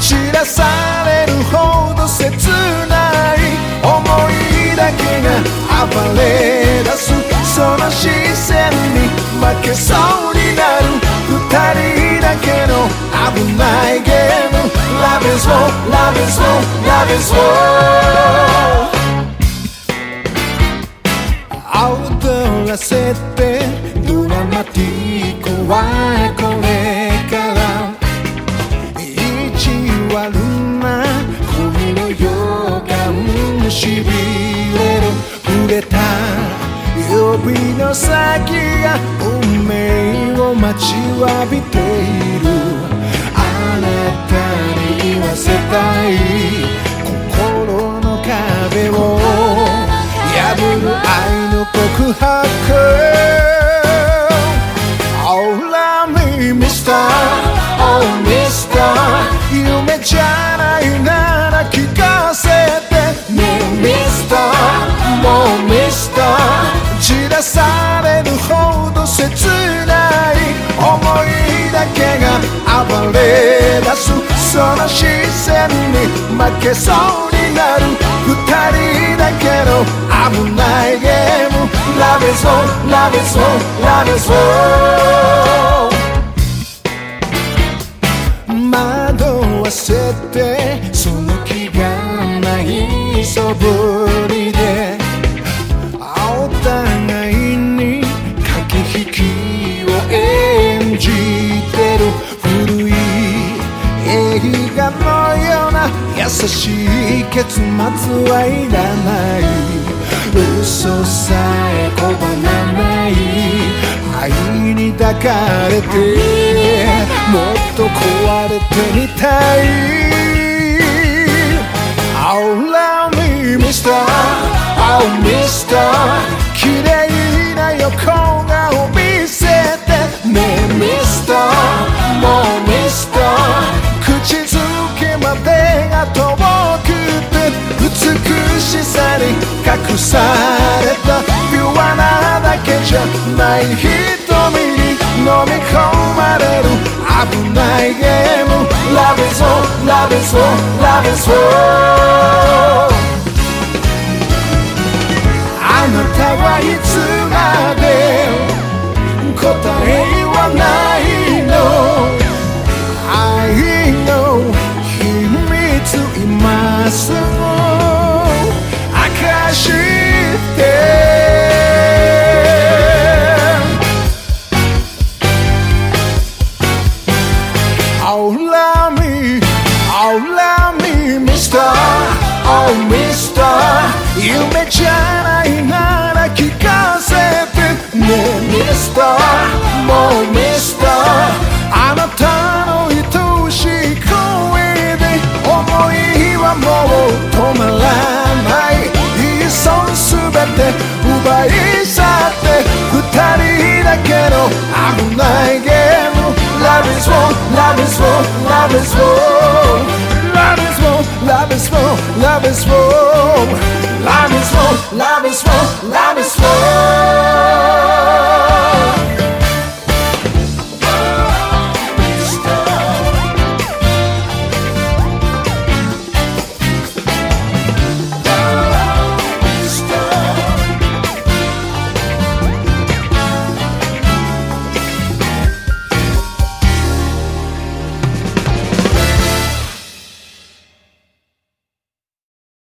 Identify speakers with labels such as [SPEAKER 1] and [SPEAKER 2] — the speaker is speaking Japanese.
[SPEAKER 1] 散らされるほど切ない思いだけが暴れ出すその視線に負けそうになる二人だけの危ないゲーム。Love is war, love is war, love is war. 踊らせてドラマティックはこれ。先が運命を待ちわびている。あなたに言わせたい。暴れ出すその視線に負けそうになる二人だけの危ないゲーム。Love is war, love is war, love is war 惑わせてその気がないそぶり。映画のような優しい結末はいらない。嘘さえ拒まない。愛に抱かれて。もっと壊れてみたいが遠くて美しさに隠された。ピュアなだけじゃない瞳に飲み込まれる。危ないゲーム。Love is all, love is all, love is all Oh love me, oh love me, Mister, oh Mister 夢じゃないなら聞かせてね Mister. もう Mr. あなたの愛しい声で思いはもう止まらないいっそすべて奪い去って二人だけの危ないゲ Love is war, love is war, love is war. Love is war, love is war, love is war. Love is war, love is war,